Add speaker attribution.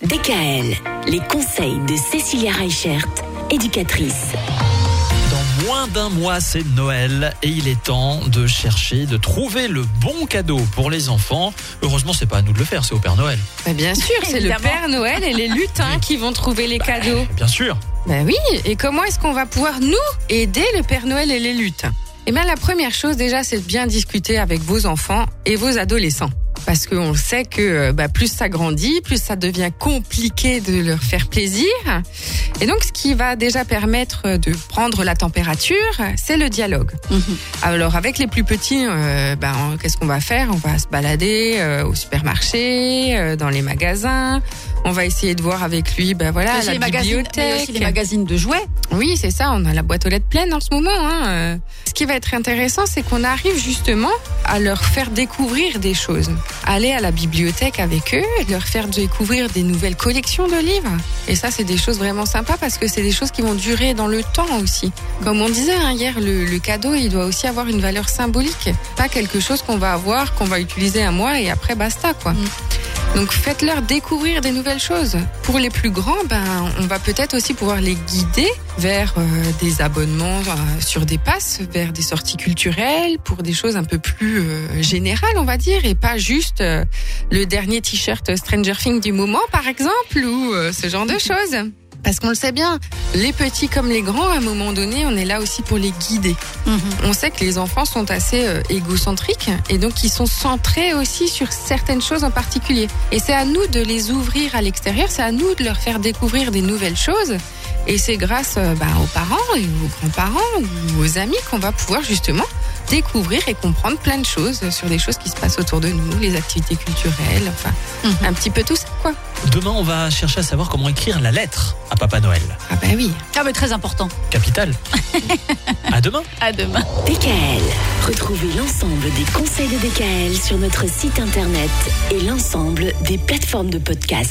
Speaker 1: DKL, les conseils de Cécilia Reichert, éducatrice.
Speaker 2: Dans moins d'un mois, c'est Noël et il est temps de chercher, de trouver le bon cadeau pour les enfants. Heureusement, c'est pas à nous de le faire, c'est au Père Noël.
Speaker 3: Bah, bien sûr, c'est le. Père Noël et les lutins qui vont trouver les cadeaux.
Speaker 2: Bien sûr.
Speaker 3: Bah oui, et comment est-ce qu'on va pouvoir nous aider le Père Noël et les lutins Eh bien la première chose déjà, c'est de bien discuter avec vos enfants et vos adolescents. Parce qu'on sait que euh, bah, plus ça grandit, plus ça devient compliqué de leur faire plaisir. Et donc, ce qui va déjà permettre de prendre la température, c'est le dialogue. Alors, avec les plus petits, euh, on- qu'est-ce qu'on va faire? On va se balader euh, au supermarché, euh, dans les magasins. On va essayer de voir avec lui, ben voilà, la
Speaker 4: les magazines, mais
Speaker 3: bibliothèque.
Speaker 4: aussi les magazines de jouets.
Speaker 3: Oui, c'est ça, on a la boîte aux lettres pleine en ce moment. Hein. Ce qui va être intéressant, c'est qu'on arrive justement à leur faire découvrir des choses. Aller à la bibliothèque avec eux, leur faire découvrir des nouvelles collections de livres. Et ça, c'est des choses vraiment sympas parce que c'est des choses qui vont durer dans le temps aussi. Comme on disait hein, hier, le, cadeau, il doit aussi avoir une valeur symbolique. Pas quelque chose qu'on va avoir, qu'on va utiliser un mois et après basta, quoi. Donc faites-leur découvrir des nouvelles choses. Pour les plus grands, ben, on va peut-être aussi pouvoir les guider vers euh, des abonnements euh, sur des passes, vers des sorties culturelles, pour des choses un peu plus euh, générales, on va dire, et pas juste le dernier t-shirt Stranger Things du moment, par exemple, ou ce genre de choses. Parce qu'on le sait bien, les petits comme les grands, à un moment donné, on est là aussi pour les guider. On sait que les enfants sont assez euh, égocentriques et donc ils sont centrés aussi sur certaines choses en particulier. Et c'est à nous de les ouvrir à l'extérieur, c'est à nous de leur faire découvrir des nouvelles choses. Et c'est grâce euh, bah, aux parents et aux grands-parents ou aux amis qu'on va pouvoir justement découvrir et comprendre plein de choses sur les choses qui se passent autour de nous, les activités culturelles, enfin un petit peu tout ça quoi.
Speaker 2: Demain, on va chercher à savoir comment écrire la lettre à Papa Noël.
Speaker 3: Ah bah oui.
Speaker 4: Ah, mais très important.
Speaker 2: Capital. à demain.
Speaker 4: À demain.
Speaker 1: DKL, retrouvez l'ensemble des conseils de DKL sur notre site internet et l'ensemble des plateformes de podcast.